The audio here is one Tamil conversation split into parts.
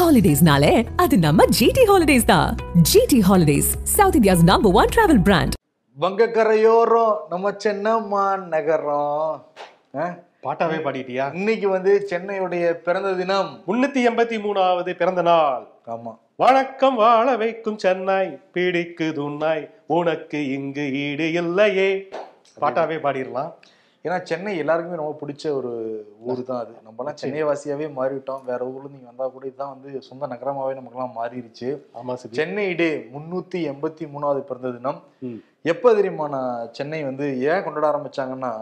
ஹாலிடேஸ்னாலே அது நம்ம ஜிடி ஹாலிடேஸ் தான். GT holidays south India's number one travel brand வங்கக்கரையோரம் நம்ம சென்னம்மா நகரம். ஆ? பாட்டாவே பாடிட்டியா? இன்னைக்கு வந்து சென்னையுடைய பிறந்த தினம். முன்னூத்தி எண்பத்தி மூணாவது பிறந்த நாள். ஆமா. வணக்கம் வாழ வைக்கும் சென்னை பிடிக்குது உன்னாய் உனக்கு இங்கு ஈடு இல்லையே. பாட்டாவே பாடிடலாம். ஏன்னா சென்னை எல்லாருக்குமே ரொம்ப பிடிச்ச ஒரு ஊர் தான் அது. நம்மலாம் சென்னை வாசியாவே மாறிவிட்டோம். வேற ஊர்ல நீங்க வந்தா கூட இதுதான் வந்து சொந்த நகரமாவே நமக்கெல்லாம் மாறிடுச்சு ஆமா சிபி. சென்னை டே முன்னூத்தி எண்பத்தி மூணாவது பிறந்த தினம். எப்ப தெரியுமா நான் சென்னை வந்து ஏன் கொண்டாட ஆரம்பிச்சாங்கன்னா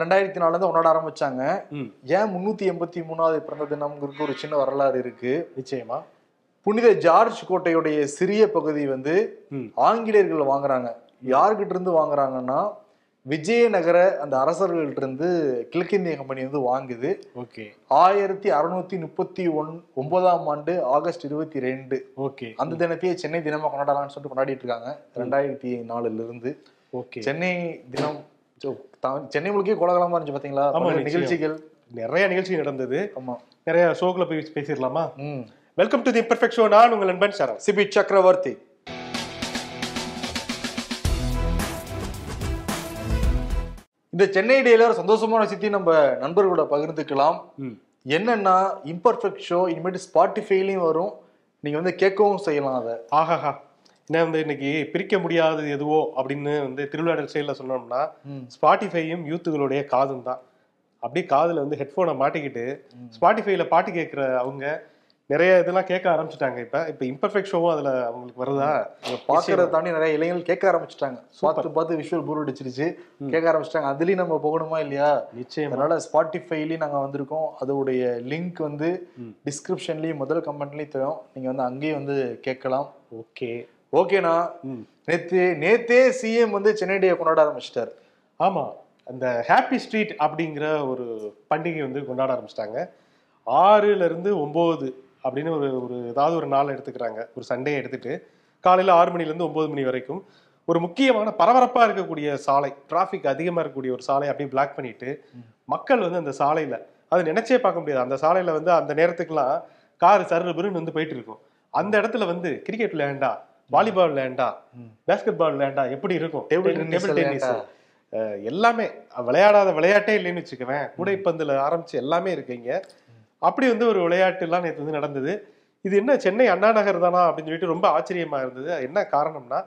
ரெண்டாயிரத்தி நாலுல இருந்து கொண்டாட ஆரம்பிச்சாங்க. ஏன் முன்னூத்தி எண்பத்தி மூணாவது பிறந்த தினம்ங்கிறதுக்கு ஒரு சின்ன வரலாறு இருக்கு. நிச்சயமா. புனித ஜார்ஜ் கோட்டையுடைய சிறிய பகுதி வந்து ஆங்கிலேயர்கள் வாங்குறாங்க. யார்கிட்ட இருந்து வாங்குறாங்கன்னா விஜயநகர அந்த அரசர்கள்ட்ட இருந்து கிழக்கிந்திய கம்பெனி வந்து வாங்குது. ஓகே. ஆயிரத்தி அறுநூத்தி முப்பத்தி ஒன் ஒன்பதாம் ஆண்டு ஆகஸ்ட் இருபத்தி ரெண்டு. ஓகே. அந்த தினத்தையே சென்னை தினமா கொண்டாடலாம்னு சொல்லிட்டு கொண்டாடிட்டு இருக்காங்க. ரெண்டாயிரத்தி நாலுல இருந்து. ஓகே. சென்னை தினம் சென்னை முழுக்கே கோலாகலமா இருந்துச்சு பாத்தீங்களா. நிகழ்ச்சிகள். நிறைய நிகழ்ச்சி நடந்தது. ஆமா. நிறைய ஷோக்குள்ள போய் பேசிடலாமா? ம். Welcome to the perfect show நான் உங்கள் நண்பன் சரண் சிபி சக்கரவர்த்தி. இந்த சென்னை டேல ஒரு சந்தோஷமான விஷயத்தையும் நம்ம நண்பர்களோட பகிர்ந்துக்கலாம். என்னன்னா இம்பர்ஃபெக்ட் ஷோ இனிமேட்டு ஸ்பாட்டிஃபைலையும் வரும். நீங்க வந்து கேட்கவும் செய்யலாம் அதை. ஆஹாஹா. என்ன வந்து இன்னைக்கு பிரிக்க முடியாதது எதுவோ அப்படின்னு வந்து திருவிழாடல் செயலில் சொன்னோம்னா. ஸ்பாட்டிஃபையும் யூத்துகளுடைய காதும் தான். அப்படியே காதுல வந்து ஹெட்ஃபோனை மாட்டிக்கிட்டு ஸ்பாட்டிஃபைல பாட்டு கேட்குற அவங்க நிறைய இதெல்லாம் கேட்க ஆரம்பிச்சிட்டாங்க. இப்ப இப்ப இம்பர்ஃபெக்ட் ஷோவும் அதுல அவங்களுக்கு வருதா? பாக்குறத தாண்டி நிறைய இளைஞர்கள் கேட்க ஆரம்பிச்சிட்டாங்க. பார்த்து பார்த்து விஷுவல் போர் அடிச்சிருச்சு. கேட்க ஆரம்பிச்சிட்டாங்க. அதுலயும் நம்ம போகணுமா இல்லையா? நிச்சயமா. அதனால ஸ்பாட்டிஃபைலயும் நாங்க வந்திருக்கோம். அதோடைய லிங்க் வந்து டிஸ்கிரிப்ஷன்லயும் முதல் கமெண்ட்லயும் தரும். நீங்க வந்து அங்கேயும் வந்து கேட்கலாம். ஓகே. ஓகேண்ணா. நேத்து நேத்தே சிஎம் வந்து சென்னை டே கொண்டாட ஆரம்பிச்சிட்டாரு. ஆமா. அந்த ஹாப்பி ஸ்ட்ரீட் அப்படிங்கிற ஒரு பண்டிகை வந்து கொண்டாட ஆரம்பிச்சிட்டாங்க. ஆறுல இருந்து ஒன்பது அப்படின்னு ஒரு ஒரு ஏதாவது ஒரு நாள் எடுத்துக்கிறாங்க. ஒரு சண்டே எடுத்துட்டு காலையில ஆறு மணில இருந்து ஒன்பது மணி வரைக்கும் ஒரு முக்கியமான பரபரப்பா இருக்கக்கூடிய சாலை டிராஃபிக் அதிகமா இருக்கக்கூடிய ஒரு சாலை அப்படியே பிளாக் பண்ணிட்டு மக்கள் வந்து அந்த சாலையில அது நினைச்சே பார்க்க முடியாது. அந்த சாலையில வந்து அந்த நேரத்துக்குலாம் கார் சருபுருன்னு வந்து போயிட்டு இருக்கும். அந்த இடத்துல வந்து கிரிக்கெட் விளையாண்டா வாலிபால் விளையாண்டா பேஸ்கெட் பால் விளையாண்டா எப்படி இருக்கும்? Tennis விளையாண்டா. அஹ் எல்லாமே விளையாடாத விளையாட்டே இல்லைன்னு வச்சுக்குவேன். கூடைப்பந்துல ஆரம்பிச்சு எல்லாமே இருக்குங்க அப்படி வந்து ஒரு விளையாட்டு எல்லாம் நேற்று வந்து நடந்தது. இது என்ன சென்னை அண்ணா நகர் தானா அப்படின்னு சொல்லிட்டு ரொம்ப ஆச்சரியமா இருந்தது. அது என்ன காரணம்னா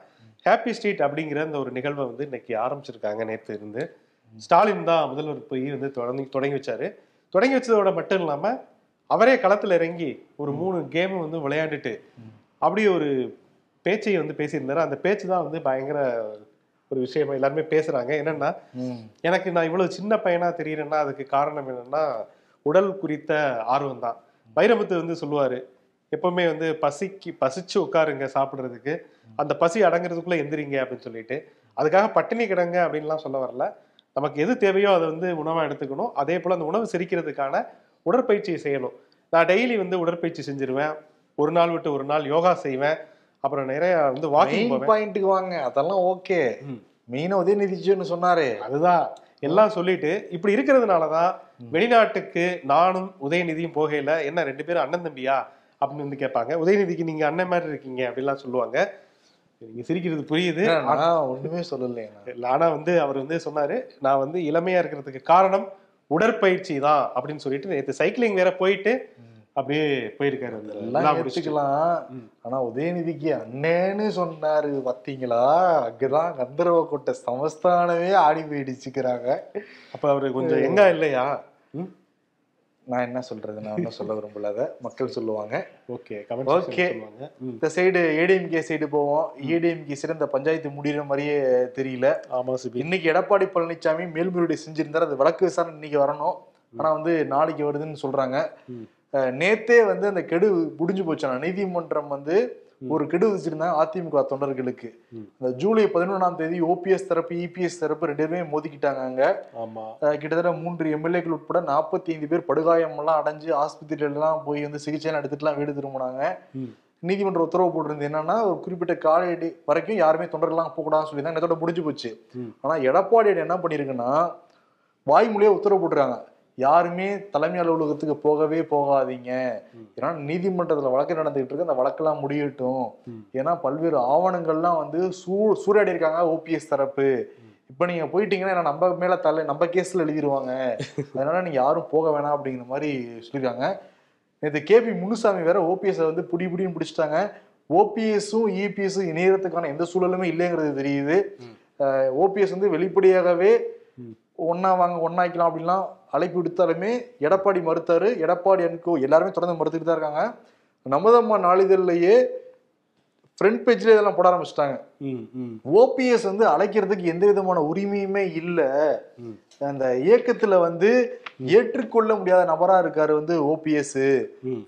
ஹாப்பி ஸ்ட்ரீட் அப்படிங்கிற அந்த ஒரு நிகழ்வை வந்து இன்னைக்கு ஆரம்பிச்சிருக்காங்க நேற்று இருந்து. ஸ்டாலின் தான் முதல்வர் போய் வந்து தொடங்கி தொடங்கி வச்சாரு. தொடங்கி வச்சதோட மட்டும் இல்லாம அவரே களத்துல இறங்கி ஒரு மூணு கேம் வந்து விளையாண்டுட்டு அப்படி ஒரு பேச்சை வந்து பேசியிருந்தாரு. அந்த பேச்சு தான் வந்து பயங்கர ஒரு விஷயமா எல்லாருமே பேசுறாங்க. என்னன்னா எனக்கு நான் இவ்வளவு சின்ன பையனா தெரியறேன்னா அதுக்கு காரணம் என்னன்னா உடல் குறித்த ஆர்வம் தான் வைரமுத்து வந்து சொல்லுவாரு எப்பவுமே வந்து பசிக்கு பசிச்சு உட்காருங்க சாப்பிடுறதுக்கு. அந்த பசி அடங்குறதுக்குள்ள எந்திரிங்க அப்படின்னு சொல்லிட்டு. அதுக்காக பட்டினி கிடங்க அப்படின்லாம் சொல்ல வரல. நமக்கு எது தேவையோ அதை வந்து உணவா எடுத்துக்கணும். அதே போல அந்த உணவு செரிக்கிறதுக்கான உடற்பயிற்சியை செய்யணும். நான் டெய்லி வந்து உடற்பயிற்சி செஞ்சிருவேன். ஒரு நாள் விட்டு ஒரு நாள் யோகா செய்வேன். அப்புறம் நிறைய வந்து வாக்கிங் பாயிண்ட்டுக்கு வாங்க. அதெல்லாம் ஓகே. ம். மெயினா உதயநிதிச்சுன்னு சொன்னாரு. அதுதான். எல்லாம் சொல்லிட்டு இப்படி இருக்கிறதுனாலதான் வெளிநாட்டுக்கு நானும் உதயநிதியும் போகையில என்ன ரெண்டு பேரும் அண்ணன் தம்பியா? அப்படின்னு வந்து கேட்பாங்க. உதயநிதிக்கு நீங்க அண்ணன் மாதிரி இருக்கீங்க அப்படிலாம் சொல்லுவாங்க. நீங்க சிரிக்கிறது புரியுது. நான் ஒண்ணுமே சொல்லலைங்க ஆனா வந்து அவர் வந்து சொன்னாரு நான் வந்து இளமையா இருக்கிறதுக்கு காரணம் உடற்பயிற்சி தான் அப்படின்னு சொல்லிட்டு நேற்று சைக்கிளிங் வேற போயிட்டு அப்படியே போயிருக்காரு எல்லாம். எடுத்துக்கலாம் ஆனா உதயநிதிக்கு அண்ணேன்னு சொன்னாரு பாத்தீங்களா? அங்கதான் கந்தர்வ கோட்டை சமஸ்தானமே ஆடி போயிடுச்சுக்கிறாங்க அப்ப அவரு கொஞ்சம் எங்க இல்லையா? நான் என்ன சொல்றது? நான் ஒன்றும் சொல்ல விரும்பல அதை. மக்கள் சொல்லுவாங்க. ஓகே ம். இந்த சைடு ஏடிஎம்கே சைடு போவோம். ஏடிஎம்கே சிறந்த பஞ்சாயத்து முடிகிற மாதிரியே தெரியல. ஆமா சிபி. இன்னைக்கு எடப்பாடி பழனிசாமி மேல்முறையீடு செஞ்சிருந்தாரு. அது வழக்கு விசாரணை இன்னைக்கு வரணும். ஆனா வந்து நாளைக்கு வருதுன்னு சொல்றாங்க. நேத்தே வந்து அந்த கெடு முடிஞ்சு போச்சான நீதிமன்றம் வந்து ஒரு கெடு விதிச்சிருந்தாங்க அதிமுக தொண்டர்களுக்கு. அந்த ஜூலை பதினொன்றாம் தேதி ஓபிஎஸ் தரப்பு இபிஎஸ் தரப்பு ரெண்டு பேருமே மோதிக்கிட்டாங்க அங்க. கிட்டத்தட்ட மூன்று எம்எல்ஏக்கள் உட்பட நாற்பத்தி ஐந்து பேர் படுகாயம் எல்லாம் அடைஞ்சு ஆஸ்பத்திரியில எல்லாம் போய் வந்து சிகிச்சை எடுத்துட்டுலாம் வீடு திரும்பினாங்க. நீதிமன்ற உத்தரவு போட்டிருந்தது என்னன்னா ஒரு குறிப்பிட்ட காலடி வரைக்கும் யாருமே தொண்டர்கள்லாம் போகக்கூடாதுன்னு சொல்லியிருந்தாங்க. இதோட முடிஞ்சு போச்சு. ஆனா எடப்பாடி என்ன பண்ணிருக்குன்னா வாய்மொழியா உத்தரவு போட்டுருக்காங்க. யாருமே தலைமை அலுவலகத்துக்கு போகவே போகாதீங்க. ஏன்னா நீதிமன்றத்துல வழக்கு நடந்துகிட்டு இருக்கு. அந்த வழக்கெல்லாம் முடியட்டும். ஏன்னா பல்வேறு ஆவணங்கள்லாம் வந்து சூ சூறையாடி இருக்காங்க ஓபிஎஸ் தரப்பு. இப்ப நீங்க போயிட்டீங்கன்னா நம்ம மேல தலை நம்ம கேஸ்ல எழுதிருவாங்க. அதனால நீங்க யாரும் போக வேணாம் அப்படிங்கிற மாதிரி சொல்லியிருக்காங்க. நேற்று கேபி முனுசாமி வேற ஓபிஎஸ் வந்து புடி புடின்னு பிடிச்சிட்டாங்க. ஓபிஎஸும் இபிஎஸும் இணையறதுக்கான எந்த சூழலுமே இல்லைங்கிறது தெரியுது. ஓபிஎஸ் வந்து வெளிப்படையாகவே ம். ஒன்னா வாங்க ஒன்னாக்கலாம் அப்படின்லாம் அழைப்பு விடுத்தாலுமே எடப்பாடி மறுத்தாரு எடப்பாடி அன்கோ எல்லாருமே தொடர்ந்து மறுத்துட்டு தான் இருக்காங்க நமதம்மா நாளிதழ்லயே ஃப்ரண்ட் பேஜ்ல இதெல்லாம் போட ஆரம்பிச்சிட்டாங்க ம், ம், ஓபிஎஸ் வந்து அழைக்கிறதுக்கு எந்த விதமான உரிமையுமே இல்ல. அந்த இயக்கத்துல வந்து ஏற்றுக்கொள்ள முடியாத நபரா இருக்காரு வந்து ஓபிஎஸ்.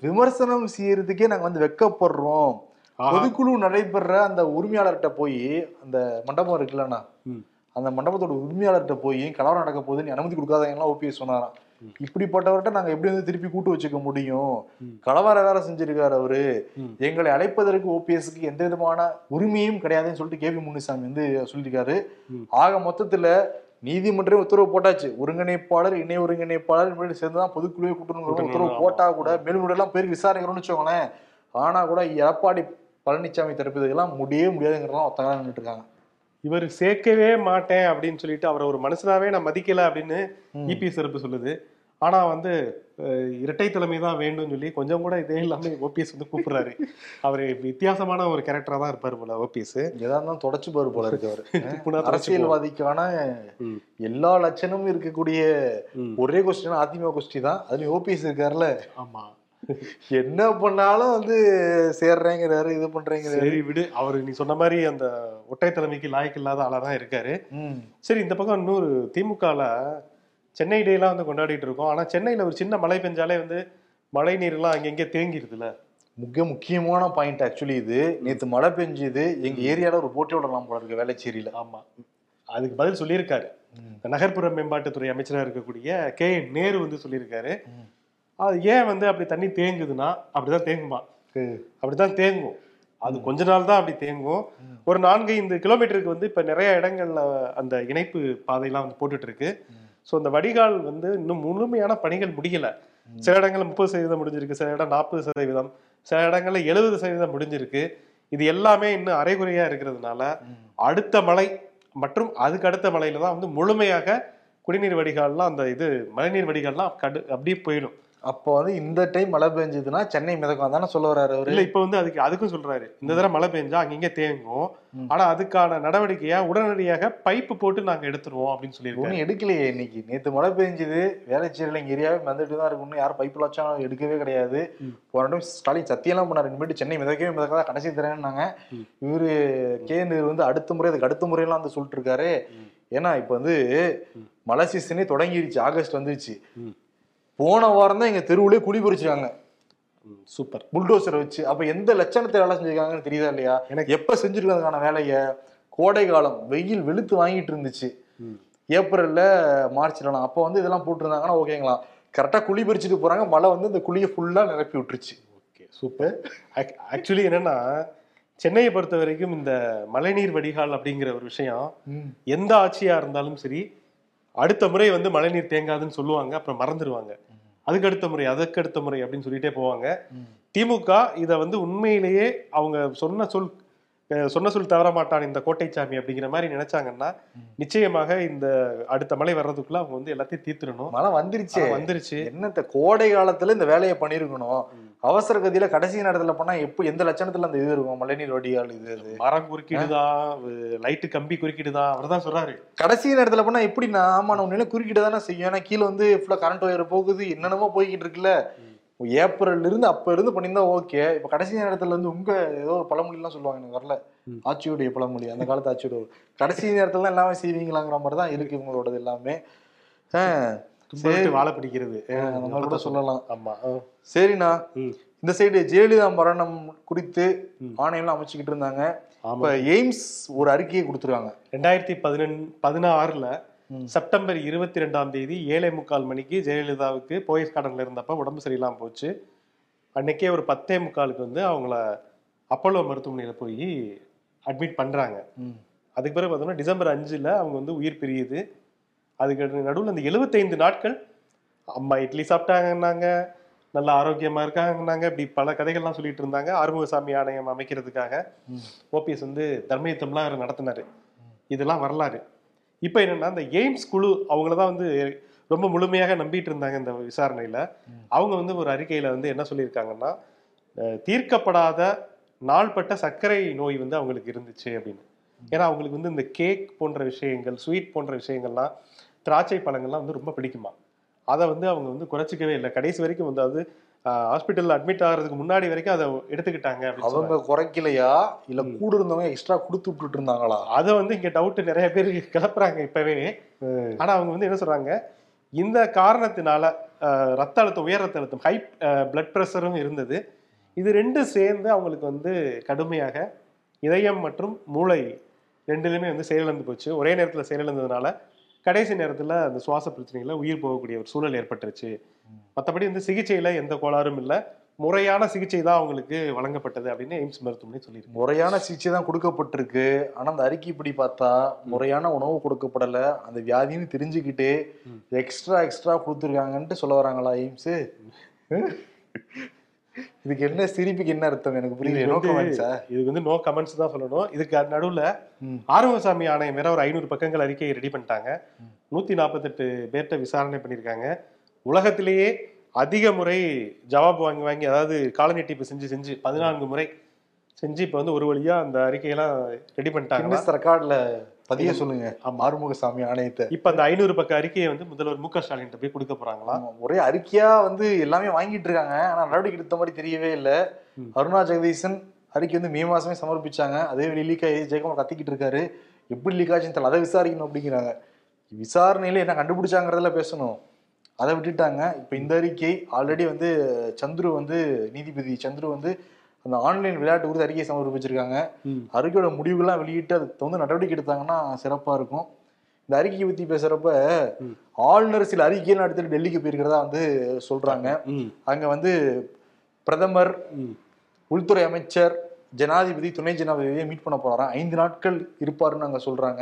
விமர்சனம் செய்யறதுக்கே நாங்க வந்து வெக்கப்படுறோம். பொதுக்குழு நடைபெற அந்த உரிமையாளர்கிட்ட போய் அந்த மண்டபம் இருக்குல்லண்ணா ம். அந்த மண்டபத்தோட உரிமையாளர்கிட்ட போய் கலவரம் நடக்க போகுதுன்னு அனுமதி கொடுக்காதவங்கலாம் ஓபிஎஸ் சொன்னாராம். இப்படிப்பட்டவர்கிட்ட நாங்க எப்படி வந்து திருப்பி கூட்டு வச்சுக்க முடியும்? ம். கலவரம் வேற செஞ்சிருக்காரு அவரு. எங்களை அழைப்பதற்கு ஓபிஎஸ்க்கு எந்த விதமான உரிமையும் கிடையாதுன்னு சொல்லிட்டு கேபி முனுசாமி வந்து சொல்லியிருக்காரு. ஆக மொத்தத்துல நீதிமன்றம் உத்தரவு போட்டாச்சு. ஒருங்கிணைப்பாளர் இணை ஒருங்கிணைப்பாளர் இப்படி சேர்ந்துதான் பொதுக்குழுவே கூட்டணும் உத்தரவு. போட்டா கூட மேல்முறை எல்லாம் பேருக்கு விசாரிக்கிறோம்னு வச்சுக்கோங்களேன். ஆனா கூட எடப்பாடி பழனிசாமி தரப்பு இதெல்லாம் முடியவே முடியாதுங்கிறதெல்லாம் ஒத்தகா நின்றுட்டு இருக்காங்க. இவர் சேர்க்கவே மாட்டேன் அப்படின்னு சொல்லிட்டு அவரை ஒரு மனுஷனாவே நான் மதிக்கல அப்படின்னு இபிஎஸ் தரப்பு சொல்லுது. ஆனா வந்து இரட்டை தலைமை தான் வேண்டும்னு சொல்லி கொஞ்சம் கூட இதே இல்லாம ஓபிஎஸ் வந்து கூப்பிடுறாரு. அவர் வித்தியாசமான ஒரு கேரக்டரா தான் இருப்பாரு போல ஓபிஎஸ் இருந்தாலும் தொடச்சு பாரு போல இருக்கு அவரு. அரசியல் அரசியல்வாதிக்கான எல்லா லட்சணமும் இருக்கக்கூடிய. ஒரே கொஸ்டின் அதிமுக கொஸ்டின் தான். அதுலயும் ஓபிஎஸ் இருக்காருல்ல. ஆமா. என்ன பண்ணாலும் வந்து சேர்றேங்கிறாரு இது பண்றேங்கிறாரு. சரி விடு. அவர் நீ சொன்ன மாதிரி அந்த ஒற்றை தலைமைக்கு லாய்க்கு இல்லாத ஆளா தான் இருக்காரு. சரி இந்த பக்கம் இன்னொரு திமுகல சென்னை டேலாம் வந்து கொண்டாடிட்டு இருக்கோம். ஆனா சென்னையில ஒரு சின்ன மழை பெஞ்சாலே வந்து மழை நீர்லாம் அங்கங்க தேங்கிருதுல? மிக முக்கியமான பாயிண்ட் ஆக்சுவலி இது. நேத்து மழை பெஞ்சுது. எங்க ஏரியால ஒரு போட்டி விடலாம் போல இருக்கு வேலைச்சேரியில ஆமா. அதுக்கு பதில் சொல்லியிருக்காரு. நகர்ப்புற மேம்பாட்டுத்துறை அமைச்சரா இருக்கக்கூடிய கே நேரு வந்து சொல்லியிருக்காரு. அது ஏன் வந்து அப்படி தண்ணி தேங்குதுன்னா அப்படிதான் தேங்குமா அப்படிதான் தேங்கும். அது கொஞ்ச நாள் தான் அப்படி தேங்கும். ஒரு நான்கு ஐந்து கிலோமீட்டருக்கு வந்து இப்ப நிறைய இடங்கள்ல அந்த இணைப்பு பாதையெல்லாம் வந்து போட்டுட்டு இருக்கு ஸோ அந்த வடிகால் வந்து இன்னும் முழுமையான பணிகள் முடியல. சில இடங்கள்ல முப்பது சதவீதம் முடிஞ்சிருக்கு சில இடம் நாற்பது சதவீதம் சில இடங்கள்ல எழுபது சதவீதம் முடிஞ்சிருக்கு. இது எல்லாமே இன்னும் அரைகுறையா இருக்கிறதுனால அடுத்த மழை மற்றும் அதுக்கு அடுத்த மழையில தான் வந்து முழுமையாக குடிநீர் வடிகால்லாம் அந்த இது மழைநீர் வடிகால்லாம் கடு அப்படியே போயிடும். அப்போ வந்து இந்த டைம் மழை பெஞ்சதுன்னா சென்னை மிதக்கும். தானே சொல்ல வர்றாரு அவரு? இல்ல இப்ப வந்து அதுக்கு அதுக்கும் சொல்றாரு. இந்த தடவை மழை பெஞ்சா அங்கங்க தேங்கும். ஆனா அதுக்கான நடவடிக்கையா உடனடியாக பைப்பு போட்டு நாங்க எடுத்துருவோம் அப்படின்னு சொல்லியிருக்காரு. ஒன்றும் எடுக்கலையே இன்னைக்கு. நேத்து மழை பெஞ்சுது. வேலைச்சேரியில இங்க ஏரியாவே வந்துட்டு தான் இருக்கு. இன்னும் யாரும் பைப்பு வச்சாலும் எடுக்கவே கிடையாது. போன டைம் ஸ்டாலின் சத்தியெல்லாம் பண்ணாரு. இனிமேட்டு சென்னை மிதக்கவே மிதக்காத? கடைசி தரேன்னாங்க. இவரு கே நேரு வந்து அடுத்த முறை அதுக்கு அடுத்த முறையெல்லாம் வந்து சொல்லிட்டு இருக்காரு. ஏன்னா இப்ப வந்து. மழை சீசனே தொடங்கிருச்சு. ஆகஸ்ட் வந்துருச்சு. போன வாரம் தான் எங்க தெருவுலயே குழி பறிச்சிருக்காங்க. சூப்பர். புல்டோசரை வச்சு. அப்ப எந்த லட்சணத்தை வேலை செஞ்சிருக்காங்கன்னு தெரியுதா இல்லையா? எனக்கு- எப்ப செஞ்சிருக்காதுக்கான வேலைய? கோடை காலம் வெயில் வெளுத்து வாங்கிட்டு இருந்துச்சு. ஏப்ரல்ல மார்ச்லலாம் அப்போ வந்து இதெல்லாம் போட்டிருந்தாங்கன்னா ஓகேங்களா கரெக்டா குழி பறிச்சுட்டு போறாங்க. மழை வந்து இந்த குழியை ஃபுல்லா நிரப்பி விட்டுருச்சு. ஓகே சூப்பர் ஆக்சுவலி என்னன்னா சென்னையை பொறுத்த வரைக்கும் இந்த மழைநீர் வடிகால் அப்படிங்கிற ஒரு விஷயம் எந்த ஆட்சியா இருந்தாலும் சரி அடுத்த முறை வந்து மழைநீர் தேங்காதுன்னு சொல்லுவாங்க அப்புறம் மறந்துடுவாங்க அதுக்கு அடுத்த முறை அதுக்கு அடுத்த முறை அப்படின்னு சொல்லிட்டே போவாங்க. திமுக இதை வந்து உண்மையிலேயே அவங்க சொன்ன சொல் சொன்ன சொல் தவற மாட்டான் இந்த கோட்டைச்சாமி அப்படிங்கிற மாதிரி நினைச்சாங்கன்னா நிச்சயமாக இந்த அடுத்த மழை வர்றதுக்குள்ள அவங்க வந்து எல்லாத்தையும் தீர்த்துடணும். மழை வந்துருச்சு. வந்துருச்சு. என்னத்த கோடை காலத்துல இந்த வேலையை பண்ணிருக்கணும் அவசர கதியில கடைசி நேரத்துல பண்ணா எப்போ எந்த லட்சணத்துல அந்த இது இருக்கும்? மழைநீர் வடிகால் இது அது. மரம் குறுக்கிடுதா? லைட்டு கம்பி குறுக்கிடுதா? அவர்தான் சொல்றாரு. கடைசி நேரத்துல பண்ணா எப்படின்னா ஆமா நம்ம நிலை குறுக்கிட்டு தானே செய்யும் ஏன்னா கீழே வந்து ஃபுல்லா கரண்ட் ஒயர் போகுது என்னென்னமோ போய்கிட்டு இருக்குல்ல. ஏப்ரல்ல இருந்து அப்ப இருந்து பண்ணியிருந்தா ஓகே இப்ப கடைசி நேரத்துல வந்து உங்க ஏதோ ஒரு பழமொழி எல்லாம் சொல்லுவாங்க எனக்கு வரல. ஆட்சியுடைய பழமொழி அந்த காலத்து ஆட்சியோட கடைசி நேரத்துல தான் எல்லாமே செய்வீங்களாங்கிற மாதிரி தான் இருக்கு இவங்களோடது எல்லாமே. துன்பப்பட்டு வாழை பிடிக்கிறது கூட சொல்லலாம். ஆமா. சரிண்ணா. இந்த சைடு ஜெயலலிதா மரணம் குறித்து ம். ஆணையம்லாம் அமைச்சுக்கிட்டு இருந்தாங்க. இப்ப எய்ம்ஸ் ஒரு அறிக்கையை கொடுத்துருக்காங்க. ரெண்டாயிரத்தி பதினெண் பதினாறுல. செப்டம்பர் இருபத்தி ரெண்டாம் தேதி ஏழை முக்கால் மணிக்கு ஜெயலலிதாவுக்கு போயஸ் கார்டன்ல இருந்தப்ப உடம்பு சரியில்லாம போச்சு. அன்னைக்கே ஒரு பத்தே முக்காலுக்கு வந்து அவங்கள அப்போலோ மருத்துவமனையில போய் அட்மிட் பண்றாங்க. ம். அதுக்கு பிறகு பார்த்தோம்னா டிசம்பர் அஞ்சுல அவங்க வந்து உயிர் பிரியுது. அதுக்கு நடுவில் அந்த எழுபத்தைந்து நாட்கள் அம்மா இட்லி சாப்பிட்டாங்கன்னாங்க நல்ல ஆரோக்கியமா இருக்காங்கன்னாங்க இப்படி பல கதைகள்லாம் சொல்லிட்டு இருந்தாங்க ஆறுமுகசாமி ஆணையம் அமைக்கிறதுக்காக. ஓபிஎஸ் வந்து தர்மயுத்தம்லாம் அவர் நடத்தினாரு. இதெல்லாம் வரலாறு. இப்போ என்னன்னா இந்த எய்ம்ஸ் குழு அவங்கள தான் வந்து ரொம்ப முழுமையாக நம்பிட்டு இருந்தாங்க இந்த விசாரணையில. அவங்க வந்து ஒரு அறிக்கையில வந்து என்ன சொல்லியிருக்காங்கன்னா தீர்க்கப்படாத நாள்பட்ட சர்க்கரை நோய் வந்து அவங்களுக்கு இருந்துச்சு அப்படின்னு. ஏன்னா அவங்களுக்கு வந்து இந்த கேக் போன்ற விஷயங்கள் ஸ்வீட் போன்ற விஷயங்கள்லாம் திராட்சை பழங்கள்லாம் வந்து ரொம்ப பிடிக்குமா? அதை வந்து அவங்க வந்து குறைச்சிக்கவே இல்லை. கடைசி வரைக்கும் வந்து அது ஹாஸ்பிட்டல்ல அட்மிட் ஆகிறதுக்கு முன்னாடி வரைக்கும் அதை எடுத்துக்கிட்டாங்க அவங்க. குறைக்கலையா? இல்ல கூட இருந்தவங்க எக்ஸ்ட்ரா கொடுத்து விட்டுட்டு இருந்தாங்களா? அதை வந்து இங்க டவுட் நிறைய பேர் கிளப்புறாங்க இப்பவே. ஆனா அவங்க வந்து என்ன சொல்றாங்க? இந்த காரணத்தினால ரத்த அழுத்தம் உயர் ரத்த அழுத்தம் ஹை பிளட் ப்ரெஷரும் இருந்தது. இது ரெண்டும் சேர்ந்து அவங்களுக்கு வந்து கடுமையாக இதயம் மற்றும் மூளை ரெண்டுலையுமே வந்து செயலிழந்து போச்சு. ஒரே நேரத்தில் செயலிழந்ததுனால கடைசி நேரத்தில் அந்த சுவாச பிரச்சனைகளை உயிர் போகக்கூடிய ஒரு சூழல் ஏற்பட்டுருச்சு. மற்றபடி வந்து சிகிச்சையில எந்த கோளாறும் இல்லை. முறையான சிகிச்சை தான் அவங்களுக்கு வழங்கப்பட்டது அப்படின்னு எய்ம்ஸ் மருத்துவமனை சொல்லியிருக்கு. முறையான சிகிச்சை தான் கொடுக்கப்பட்டிருக்கு. ஆனா அந்த அறிக்கைப்படி பார்த்தா முறையான உணவு கொடுக்கப்படல. அந்த வியாதின்னு தெரிஞ்சுக்கிட்டு எக்ஸ்ட்ரா எக்ஸ்ட்ரா கொடுத்துருக்காங்கன்ட்டு சொல்ல வராங்களா எய்ம்ஸ்? இதுக்கு என்ன சிரிப்புக்கு என்ன அர்த்தம்? எனக்கு புரியல. வந்து- சார் இதுக்கு வந்து நோ கமெண்ட்ஸ் தான் சொல்லணும். இதுக்கு நடுவுல ஆறுமுகசாமி ஆணையம் வேற ஒரு ஐநூறு பக்கங்கள் அறிக்கையை ரெடி பண்ணிட்டாங்க. நூத்தி நாற்பத்தெட்டு பேர்ட்ட விசாரணை பண்ணியிருக்காங்க. உலகத்திலேயே அதிக முறை ஜவாப் வாங்கி வாங்கி அதாவது கால நீட்டிப்பு செஞ்சு செஞ்சு பதினான்கு முறை செஞ்சு இப்ப வந்து ஒரு வழியா அந்த அறிக்கையெல்லாம் ரெடி பண்ணிட்டாங்க ரெக்கார்ட்ல பதிய சொல்லுங்க. ஆறுமுகசாமி ஆணையத்தை. இப்ப அந்த ஐநூறு பக்க அறிக்கையை வந்து முதல்வர் மு க ஸ்டாலின் போய் கொடுக்க போறாங்களாம் ஆமா, ஒரே அறிக்கையா வந்து எல்லாமே வாங்கிட்டு இருக்காங்க. ஆனா நடவடிக்கை எடுத்த மாதிரி தெரியவே இல்லை. அருணா ஜெகதீசன் அறிக்கை வந்து மே மாசமே சமர்ப்பிச்சாங்க. அதே வெளி லீக் ஆகி ஜெயக்குமார் கத்திக்கிட்டு இருக்காரு. எப்படி லீக் ஆச்சுன்னு தெரியல. அதை விசாரிக்கணும் அப்படிங்கிறாங்க. விசாரணையில என்ன கண்டுபிடிச்சாங்கிறதுல பேசணும். அதை விட்டுட்டாங்க. இப்போ இந்த அறிக்கை ஆல்ரெடி வந்து சந்துரு வந்து நீதிபதி சந்துரு வந்து அந்த ஆன்லைன் விளையாட்டு குறித்து அறிக்கையை சமர்ப்பிச்சிருக்காங்க. அறிக்கையோட முடிவுகள்லாம் வெளியிட்டு அதுக்கு தகுந்த நடவடிக்கை எடுத்தாங்கன்னா சிறப்பா இருக்கும். இந்த அறிக்கையை பத்தி பேசுறப்ப ஆளுநர் சில அறிக்கையெல்லாம் எடுத்துட்டு டெல்லிக்கு போயிருக்கிறதா வந்து சொல்றாங்க. ம், அங்க வந்து பிரதமர். உள்துறை அமைச்சர் ஜனாதிபதி துணை ஜனாதிபதியை மீட் பண்ண போறாராம். ஐந்து நாட்கள் இருப்பாருன்னு அங்க சொல்றாங்க.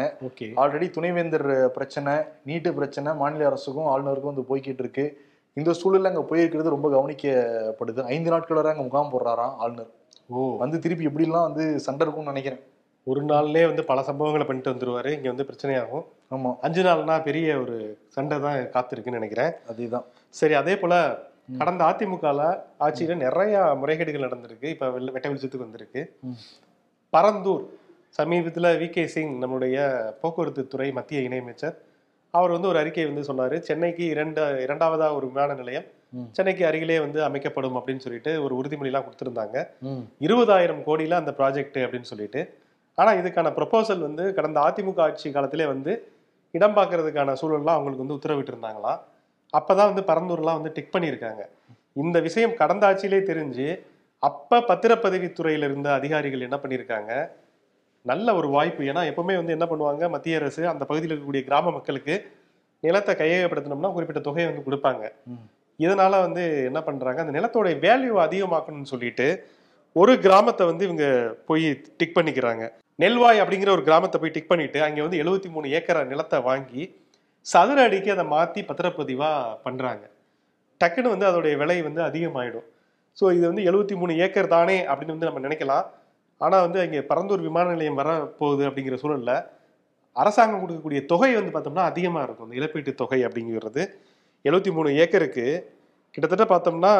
ஆல்ரெடி துணைவேந்தர் பிரச்சனை நீட்டு பிரச்சனை மாநில அரசுக்கும் ஆளுநருக்கும் வந்து போய்கிட்டு இருக்கு. இந்த சூழல்ல அங்க போயிருக்கிறது ரொம்ப கவனிக்கப்படுது. ஐந்து நாட்கள் வரை அங்க முகாம் போடுறாராம் ஆளுநர். ஓ. வந்து திருப்பி எப்படிலாம் வந்து சண்டை இருக்கும்னு நினைக்கிறேன். ஒரு நாள்லயே வந்து பல சம்பவங்களை பண்ணிட்டு வந்துருவாரு. இங்க வந்து பிரச்சனையாகும். ஆமா. அஞ்சு நாள்னா பெரிய ஒரு சண்டை தான் காத்திருக்குன்னு நினைக்கிறேன். அதேதான். சரி அதே போல கடந்த அதிமுகல ஆட்சியில நிறைய முறைகேடுகள் நடந்திருக்கு. இப்ப வெள்ள- வெட்ட வெளிச்சத்துக்கு வந்திருக்கு. பரந்தூர் சமீபத்துல வி கே சிங் நம்மளுடைய போக்குவரத்து துறை மத்திய இணையமைச்சர் அவர் வந்து ஒரு அறிக்கை வந்து சொன்னாரு. சென்னைக்கு இரண்டு இரண்டாவதா ஒரு விமான நிலையம். சென்னைக்கு அருகிலே வந்து அமைக்கப்படும் அப்படின்னு சொல்லிட்டு ஒரு உறுதிமொழிலாம் கொடுத்திருந்தாங்க. இருபதாயிரம் கோடியில அந்த ப்ராஜெக்ட் அப்படின்னு சொல்லிட்டு. ஆனா இதுக்கான ப்ரொபோசல் வந்து கடந்த அதிமுக ஆட்சி காலத்திலே வந்து இடம் பார்க்கறதுக்கான சூழல்லாம் அவங்களுக்கு வந்து உத்தரவிட்டு இருந்தாங்களாம் அப்பதான் வந்து பரந்தூர்லாம் வந்து டிக் பண்ணியிருக்காங்க. இந்த விஷயம் கடந்த ஆட்சியிலே தெரிஞ்சு அப்ப பத்திரப்பதிவுத்துறையில இருந்த அதிகாரிகள் என்ன பண்ணியிருக்காங்க? நல்ல ஒரு வாய்ப்பு. ஏன்னா எப்பவுமே வந்து என்ன பண்ணுவாங்க மத்திய அரசு அந்த பகுதியில் இருக்கக்கூடிய கிராம மக்களுக்கு நிலத்தை கையகப்படுத்தினோம்னா குறிப்பிட்ட தொகையை வந்து கொடுப்பாங்க. இதனால வந்து என்ன பண்றாங்க அந்த நிலத்தோட வேல்யூ அதிகமாக்கணும்னு சொல்லிட்டு ஒரு கிராமத்தை வந்து இவங்க போய் டிக் பண்ணிக்கிறாங்க. நெல்வாய் அப்படிங்கிற ஒரு கிராமத்தை போய் டிக் பண்ணிட்டு அங்க வந்து எழுபத்தி மூணு ஏக்கர் நிலத்தை வாங்கி சதுர அடிக்கு அதை மாத்தி பத்திரப்பதிவா பண்றாங்க. டக்குன்னு வந்து அதோடைய விலை வந்து அதிகமாயிடும். ஸோ இது வந்து எழுபத்தி மூணு ஏக்கர் தானே அப்படின்னு வந்து நம்ம நினைக்கலாம். ஆனா வந்து அங்கே பரந்தூர் விமான நிலையம் வர போகுது அப்படிங்கிற சூழல்ல அரசாங்கம் கொடுக்கக்கூடிய தொகை வந்து பார்த்தோம்னா அதிகமா இருக்கும். இந்த இழப்பீட்டு தொகை அப்படிங்கிறது எழுபத்தி மூணு ஏக்கருக்கு கிட்டத்தட்ட பார்த்தோம்னா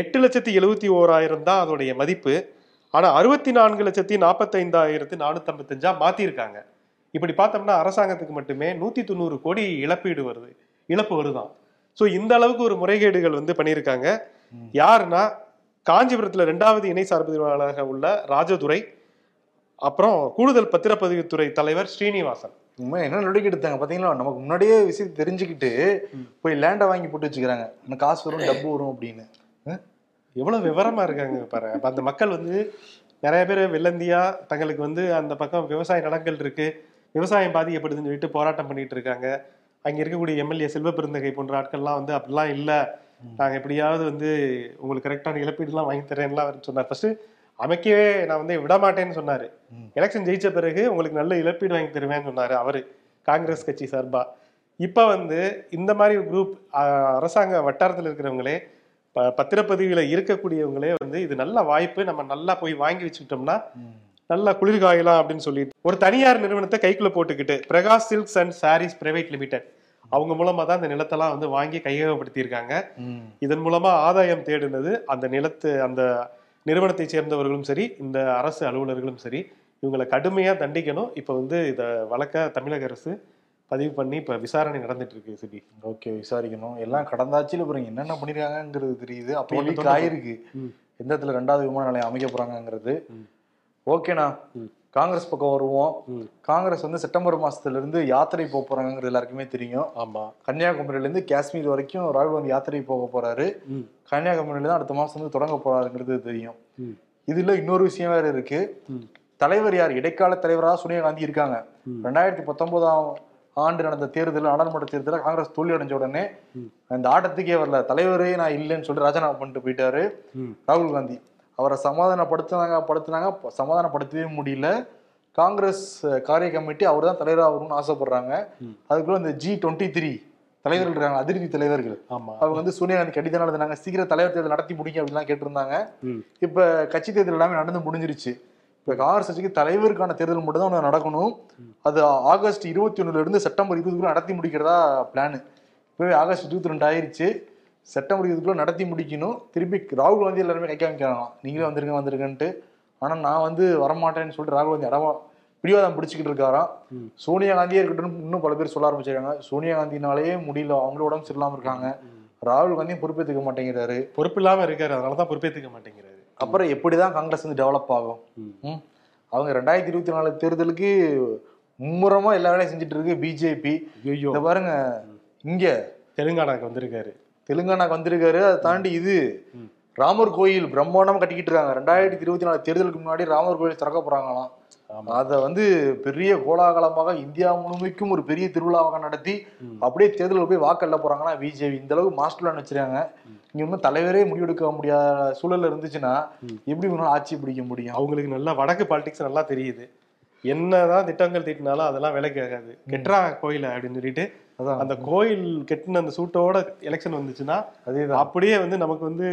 எட்டு லட்சத்தி எழுபத்தி ஓராயிரம் தான் அதோடைய மதிப்பு. ஆனா அறுபத்தி நான்கு லட்சத்தி நாற்பத்தைந்தாயிரத்தி நானூத்தம்பத்தஞ்சா மாத்திருக்காங்க. இப்படி பார்த்தோம்னா அரசாங்கத்துக்கு மட்டுமே நூத்தி தொண்ணூறு கோடி இழப்பீடு வருது இழப்பு வருதான். ஸோ இந்த அளவுக்கு ஒரு முறைகேடுகள் வந்து பண்ணியிருக்காங்க. யாருன்னா காஞ்சிபுரத்துல ரெண்டாவது இணை சார்பதிவாளராக உள்ள ராஜதுரை அப்புறம் கூடுதல் பத்திரப்பதிவுத்துறை தலைவர் ஸ்ரீனிவாசன். உண்மை என்ன நடவடிக்கை எடுத்தாங்க பாத்தீங்களா? நமக்கு முன்னாடியே விஷயத்தை தெரிஞ்சுக்கிட்டு போய் லேண்டை வாங்கி போட்டு வச்சுக்கிறாங்க. இன்னும் காசு வரும் டப்பு வரும் அப்படின்னு. அஹ்? எவ்வளவு விவரமா இருக்காங்க பாரு. அப்ப அந்த மக்கள் வந்து நிறைய பேர் வெள்ளந்தியா தங்களுக்கு வந்து அந்த பக்கம் விவசாய நிலங்கள் இருக்கு விவசாயம் பாதிக்கப்படுதுன்னு சொல்லிட்டு போராட்டம் பண்ணிட்டு இருக்காங்க. அங்க இருக்கக்கூடிய எம்எல்ஏ செல்வ பெருந்தகை போன்ற ஆட்கள்லாம் வந்து அப்படிலாம் இல்ல. நாங்க எப்படியாவது வந்து உங்களுக்கு கரெக்டான இழப்பீடுலாம் வாங்கி தரேன்லாம் அவர் சொன்னார். ஃபர்ஸ்ட் அமைக்கவே நான் வந்து விட மாட்டேன்னு சொன்னாரு. எலெக்ஷன் ஜெயிச்ச பிறகு உங்களுக்கு நல்ல இழப்பீடு வாங்கி தருவேன்னு சொன்னாரு அவரு காங்கிரஸ் கட்சி சார்பா. இப்போ வந்து இந்த மாதிரி குரூப் அரசாங்க வட்டாரத்தில் இருக்கிறவங்களே பத்திரப்பதிவுல இருக்கக்கூடியவங்களே வந்து இது நல்ல வாய்ப்பு நம்ம நல்லா போய் வாங்கி வச்சுக்கிட்டோம்னா நல்லா குளிர் காயலாம் அப்படின்னு சொல்லிட்டு ஒரு தனியார் நிறுவனத்தை கைக்குள்ள போட்டுக்கிட்டு Prakash silks and sarees private limited அவங்க மூலமா தான் இந்த நிலத்தெல்லாம் வந்து வாங்கி கையகப்படுத்தியிருக்காங்க. இதன் மூலமா ஆதாயம் தேடினது அந்த நிலத்து அந்த நிறுவனத்தை சேர்ந்தவர்களும் சரி இந்த அரசு அலுவலர்களும் சரி இவங்களை கடுமையா தண்டிக்கணும். இப்ப வந்து இத வழக்க தமிழக அரசு பதிவு பண்ணி இப்ப விசாரணை நடந்துட்டு இருக்கு சிபி. ஓகே விசாரிக்கணும். எல்லாம் கடந்த ஆட்சியில் அப்புறம் என்னென்ன பண்ணிருக்காங்கங்கிறது தெரியுது. அப்போ ஆயிருக்கு. எந்த இடத்துல ரெண்டாவது விமான நிலையம் அமைக்க போறாங்கங்கிறது. ம். ஓகேண்ணா. காங்கிரஸ் பக்கம் வருவோம். காங்கிரஸ் வந்து செப்டம்பர் மாசத்துல இருந்து யாத்திரை போக போறாங்கிறது எல்லாருக்குமே தெரியும் ஆமா கன்னியாகுமரியில இருந்து காஷ்மீர் வரைக்கும் ராகுல் காந்தி யாத்திரை போக போறாரு. கன்னியாகுமரியில தான் அடுத்த மாசம் வந்து தொடங்க போறாருங்கிறது தெரியும். இதுல இன்னொரு விஷயம் வேற இருக்கு. தலைவர் யார் இடைக்கால தலைவராக சோனியா காந்தி இருக்காங்க. ரெண்டாயிரத்தி பத்தொன்பதாம் ஆண்டு நடந்த தேர்தல் நாடாளுமன்ற தேர்தலில் காங்கிரஸ் தோல்வி அடைஞ்ச உடனே. அந்த ஆட்டத்துக்கே வரல தலைவரே நான் இல்லைன்னு சொல்லிட்டு ராஜினாமா பண்ணிட்டு போயிட்டாரு. ராகுல் காந்தி அவரை சமாதானப்படுத்தினாங்க படுத்தினாங்க சமாதானப்படுத்தவே முடியல. காங்கிரஸ் காரிய கமிட்டி அவர் தான் தலைவராக வரணும்னு ஆசைப்படுறாங்க. அதுக்குள்ள இந்த ஜி டுவெண்ட்டி த்ரீ தலைவர்கள் இருக்காங்க அதிருப்தி தலைவர்கள். ஆமா. அவங்க வந்து சோனியா காந்தி கடிதம் எழுதினாங்க சீக்கிரம் தலைவர் தேர்தல் நடத்தி முடிங்க அப்படிலாம் கேட்டிருந்தாங்க. இப்ப கட்சி தேர்தல் எல்லாமே நடந்து முடிஞ்சிருச்சு. இப்ப காங்கிரஸ் கட்சிக்கு தலைவருக்கான தேர்தல் மட்டும் தான் நடக்கணும். அது ஆகஸ்ட் இருபத்தி ஒண்ணுல இருந்து செப்டம்பர் இருபதுக்குள்ள நடத்தி முடிக்கிறதா பிளான் இப்பவே ஆகஸ்ட் இருபத்தி ரெண்டு ஆயிருச்சு. செப்டம்பர் இருபதுக்குள்ள நடத்தி முடிக்கணும். திருப்பி ராகுல் காந்தி எல்லாருமே கை காமிக்கிறாங்க நீங்களே வந்துருங்க வந்துருங்கன்ட்டு. ஆனா நான் வந்து வரமாட்டேன்னு சொல்லிட்டு ராகுல் காந்தி அடவா பிடிவாதம் பிடிச்சிக்கிட்டு இருக்காராம். சோனியா காந்தியே இருக்கட்டும் இன்னும் பல பேர் சொல்ல ஆரம்பிச்சிருக்காங்க. சோனியா காந்தினாலேயே முடியல அவங்களோட உடம்பு சரியில்லாம இருக்காங்க. ராகுல் காந்தியும் பொறுப்பேற்றுக்க மாட்டேங்கிறாரு. பொறுப்பு இல்லாம இருக்காரு அதனாலதான் பொறுப்பேத்துக்க மாட்டேங்கிறாரு. அப்புறம் எப்படிதான் காங்கிரஸ் வந்து டெவலப் ஆகும். அவங்க ரெண்டாயிரத்தி இருபத்தி நாலு தேர்தலுக்கு மும்முரமா எல்லா வேலையும் செஞ்சுட்டு இருக்கு பிஜேபி. இந்த பாருங்க இங்க தெலுங்கானாக்கு வந்திருக்காரு. தெலுங்கானாக்கு வந்திருக்காரு அதை தாண்டி இது. ராமர் கோயில் பிரம்மாண்டமா கட்டிக்கிட்டு இருக்காங்க. ரெண்டாயிரத்தி இருபத்தி நாலு தேர்தலுக்கு முன்னாடி ராமர் கோயில் திறக்க போறாங்களாம். அதை வந்து பெரிய கோலாகலமாக இந்தியா முழுமைக்கும் ஒரு பெரிய திருவிழாவாக நடத்தி. அப்படியே தேர்தலில் போய் வாக்கல்ல போறாங்கன்னா பிஜேபி இந்த அளவுக்கு மாஸ்டர் பிளான் வச்சிருக்காங்க. இங்க இன்னும் தலைவரே முடிவெடுக்க முடியாத சூழல்ல இருந்துச்சுன்னா. எப்படி வேணாலும் ஆட்சி பிடிக்க முடியும்? அவங்களுக்கு நல்லா வடக்கு பாலிடிக்ஸ் நல்லா தெரியுது. என்னதான் திட்டங்கள் தீட்டினாலும் அதெல்லாம் விலைக்கு ஆகாது. கெட்ரா கோயில அப்படின்னு சொல்லிட்டு அந்த கோயில் கெட்டின அந்த சூட்டோட எலெக்ஷன் வந்துச்சுன்னா அதேதான். அப்படியே வந்து நமக்கு வந்து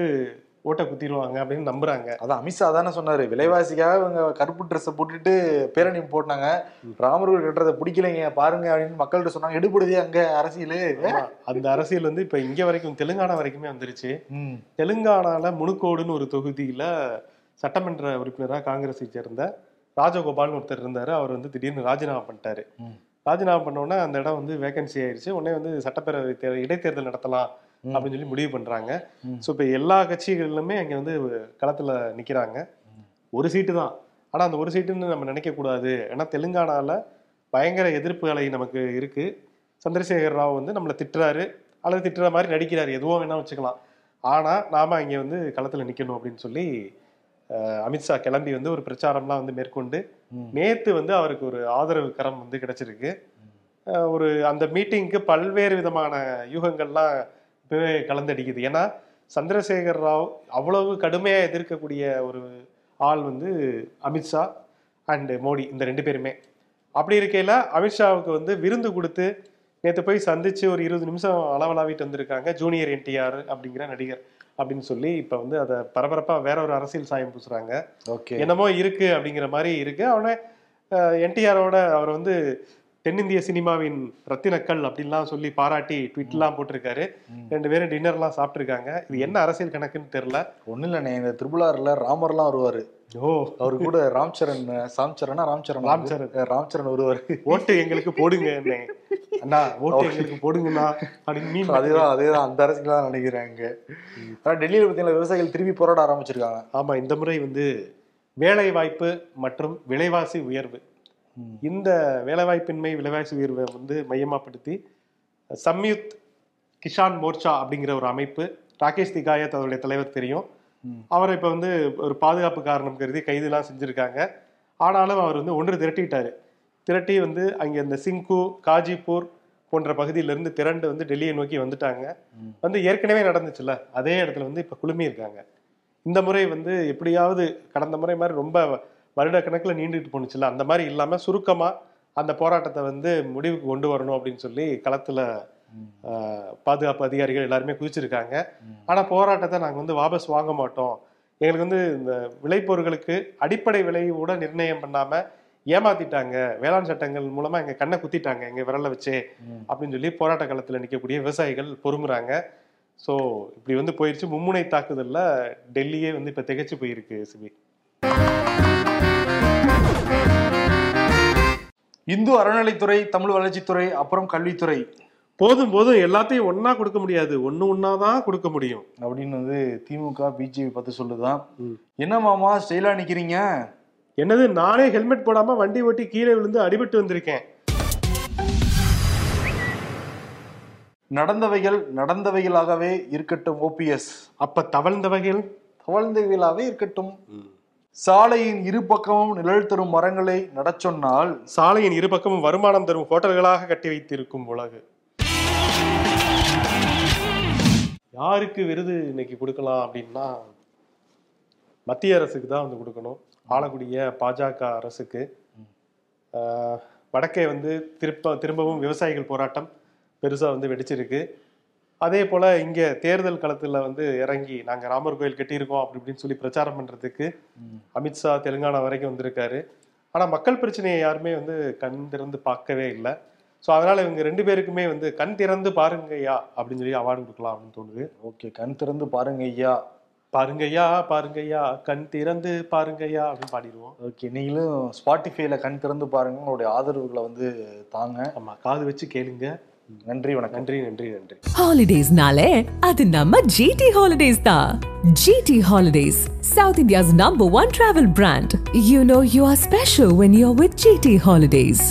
ஓட்டை குத்திடுவாங்க அப்படின்னு நம்புறாங்க. அதான் அமித்ஷா தானே சொன்னாரு. விலைவாசிக்காக இவங்க கருப்பு ட்ரெஸ்ஸை போட்டுட்டு பேரணி போட்டாங்க. ராமர் கோயில் கட்டுறதை பிடிக்கலைங்க பாருங்க அப்படின்னு மக்கள்கிட்ட சொன்னாங்க. எடுபடுதே அங்க அரசியலு. அந்த அரசியல் வந்து இப்ப இங்க வரைக்கும் தெலுங்கானா வரைக்குமே வந்துருச்சு. தெலுங்கானால முனுக்கோடுன்னு ஒரு தொகுதியில சட்டமன்ற உறுப்பினரா காங்கிரஸை சேர்ந்த ராஜகோபால்னு ஒருத்தர் இருந்தாரு. அவர் வந்து திடீர்னு ராஜினாமா பண்ணிட்டாரு. ராஜினாமா பண்ண உடனே அந்த இடம் வந்து வேகன்சி ஆயிருச்சு. உடனே வந்து சட்டப்பேரவை தேர்தல் இடைத்தேர்தல் நடத்தலாம். அப்படின்னு சொல்லி முடிவு பண்றாங்க. ஸோ இப்போ எல்லா கட்சிகளிலுமே அங்க வந்து களத்துல நிக்கிறாங்க. ஒரு சீட்டு தான். ஆனா அந்த ஒரு சீட்டுன்னு நம்ம நினைக்க கூடாது. ஏன்னா தெலுங்கானால பயங்கர எதிர்ப்பு அலை நமக்கு இருக்கு. சந்திரசேகர் ராவ் வந்து நம்மளை திட்டுறாரு. அல்லது திட்டுற மாதிரி நடிக்கிறாரு. எதுவும் வேணா வச்சுக்கலாம். ஆனா நாம இங்க வந்து களத்துல நிக்கணும் அப்படின்னு சொல்லி அமித்ஷா கிளம்பி வந்து ஒரு பிரச்சாரம்லாம் வந்து மேற்கொண்டு. நேத்து வந்து அவருக்கு ஒரு ஆதரவு கரம் வந்து கிடைச்சிருக்கு. ஒரு அந்த மீட்டிங்க்கு பல்வேறு விதமான யூகங்கள்லாம் இப்பவே கலந்தடிக்குது. ஏன்னா சந்திரசேகர் ராவ் அவ்வளவு கடுமையா எதிர்க்கக்கூடிய ஒரு ஆள் வந்து அமித்ஷா அண்ட் மோடி இந்த ரெண்டு பேருமே. அப்படி இருக்கையில அமித்ஷாவுக்கு வந்து விருந்து கொடுத்து நேற்று போய் சந்திச்சு ஒரு இருபது நிமிஷம் அளவலாவிட்டு வந்திருக்காங்க ஜூனியர் என்டிஆர் அப்படிங்கிற நடிகர். அப்படின்னு சொல்லி இப்ப வந்து அதை பரபரப்பா வேற ஒரு அரசியல் சாயம் பூசுறாங்க. ஓகே. என்னமோ இருக்கு அப்படிங்கிற மாதிரி இருக்கு. அவனே என்டிஆரோட அவர் வந்து தென்னிந்திய சினிமாவின் ரத்தினக்கல் அப்படின்லாம் சொல்லி பாராட்டி ட்வீட்லாம் போட்டிருக்காரு. ரெண்டு பேரும் டின்னர்லாம் சாப்பிட்டிருக்காங்க. இது என்ன அரசியல் கணக்குன்னு தெரியல. ஒண்ணு இல்லண்ணே இந்த திருபுலார்ல ராமர்லாம் வருவாரு. ஓ. அவரு கூட ராம்சரண் சாம்சரனா ராம்சரண் ராம்சரண். ராம்சரண் வருவாரு. ஓட்டு எங்களுக்கு போடுங்க அண்ணே. அண்ணா ஓட்டு எங்களுக்கு போடுங்கண்ணா. அப்படின்னு மீன் அதேதான் அதேதான். அந்த அரசியல் தான் நினைக்கிறாங்க ஆனா டெல்லியில பாத்தீங்கன்னா விவசாயிகள் திருப்பி போராட ஆரம்பிச்சிருக்காங்க. ஆமா இந்த முறை வந்து வேலை வாய்ப்பு மற்றும் விலைவாசி உயர்வு. இந்த வேலைவாய்ப்பின்மை விலைவாசி உயர்வை வந்து மையமாப்படுத்தி சம்யுத் கிஷான் மோர்ச்சா அப்படிங்கிற ஒரு அமைப்பு ராகேஷ் திகாயத் அவருடைய தலைவர் தெரியும். அவரை இப்ப வந்து ஒரு பாதுகாப்பு காரணம் கருதி கைதுலாம் செஞ்சிருக்காங்க. ஆனாலும் அவர் வந்து ஒன்று திரட்டிட்டாரு. திரட்டி வந்து அங்க இந்த சிங்கு காஜிப்பூர் போன்ற பகுதியிலிருந்து திரண்டு வந்து டெல்லியை நோக்கி வந்துட்டாங்க. வந்து ஏற்கனவே நடந்துச்சுல்ல அதே இடத்துல வந்து இப்ப குழுமி இருக்காங்க இந்த முறை வந்து எப்படியாவது கடந்த முறை மாதிரி ரொம்ப வருட கணக்குல நீண்டுட்டு போணுச்சுல்ல? அந்த மாதிரி இல்லாம சுருக்கமா அந்த போராட்டத்தை வந்து முடிவுக்கு கொண்டு வரணும் அப்படின்னு சொல்லி களத்துல பாதுகாப்பு அதிகாரிகள் எல்லாருமே குதிச்சிருக்காங்க. ஆனா போராட்டத்தை நாங்க வந்து வாபஸ் வாங்க மாட்டோம். எங்களுக்கு வந்து இந்த விளைபொருட்களுக்கு அடிப்படை விலை கூட நிர்ணயம் பண்ணாம ஏமாத்திட்டாங்க. வேளாண் சட்டங்கள் மூலமா எங்க கண்ணை குத்திட்டாங்க. எங்க விரல வச்சே அப்படின்னு சொல்லி போராட்ட களத்துல நிற்கக்கூடிய விவசாயிகள் பொறுமுறாங்க. ஸோ இப்படி வந்து போயிருச்சு. மும்முனை தாக்குதல்ல டெல்லியே வந்து இப்ப திகைச்சு போயிருக்கு சிபி. இந்து அறநிலைத்துறை தமிழ் வளர்ச்சித்துறை அப்புறம் கல்வித்துறை. போதும் போதும். எல்லாத்தையும் ஒண்ணா கொடுக்க முடியாது. ஒண்ணு ஒண்ணா தான் கொடுக்க முடியும். அப்படின்னு வந்து திமுக பிஜேபி பார்த்து சொல்லுதான். என்ன மாமா ஸ்டைலா நிக்கிறீங்க? என்னது நானே ஹெல்மெட் போடாம வண்டி ஓட்டி கீழே விழுந்து அடிபட்டு வந்திருக்கேன். நடந்தவைகள் நடந்தவைகளாகவே இருக்கட்டும் ஓபிஎஸ் அப்ப தவழ்ந்த வகையில் தவழ்ந்தவைகளாகவே இருக்கட்டும். சாலையின் இரு பக்கமும் நிழல் தரும் மரங்களை நடச்சொன்னால் சாலையின் இரு பக்கமும் வருமானம் தரும் ஹோட்டல்களாக கட்டி வைத்திருக்கும் உலகு. யாருக்கு விருது இன்னைக்கு கொடுக்கலாம் அப்படின்னா மத்திய அரசுக்கு தான் வந்து கொடுக்கணும். ஆளக்கூடிய பாஜக அரசுக்கு. வடக்கே வந்து திருப்ப திரும்பவும் விவசாயிகள் போராட்டம் பெருசா வந்து வெடிச்சிருக்கு. அதே போல இங்க தேர்தல் களத்துல வந்து இறங்கி நாங்க ராமர் கோயில் கட்டியிருக்கோம் அப்படி இப்படின்னு சொல்லி பிரச்சாரம் பண்றதுக்கு அமித்ஷா தெலுங்கானா வரைக்கும் வந்திருக்காரு. ஆனா மக்கள் பிரச்சனையை யாருமே வந்து கண் திறந்து பார்க்கவே இல்லை. ஸோ அதனால இவங்க ரெண்டு பேருக்குமே வந்து கண் திறந்து பாருங்கய்யா அப்படின்னு சொல்லி அவார்டு கொடுக்கலாம் அப்படின்னு தோணுது. ஓகே கண் திறந்து பாருங்க ஐயா. பாருங்கய்யா பாருங்கய்யா கண் திறந்து பாருங்கய்யா அப்படின்னு பாடிடுவோம். ஓகே நீங்களும் ஸ்பாட்டிஃபைல கண் திறந்து பாருங்க. உங்களுடைய ஆதரவுகளை வந்து தாங்க. ஆமா காது வச்சு கேளுங்க. நன்றி வணக்கம் நன்றி நன்றி நன்றி Holidays-nale, அது நம்ம GT Holidays தான். GT Holidays, South India's number one travel brand. You know you are special when you're with GT Holidays.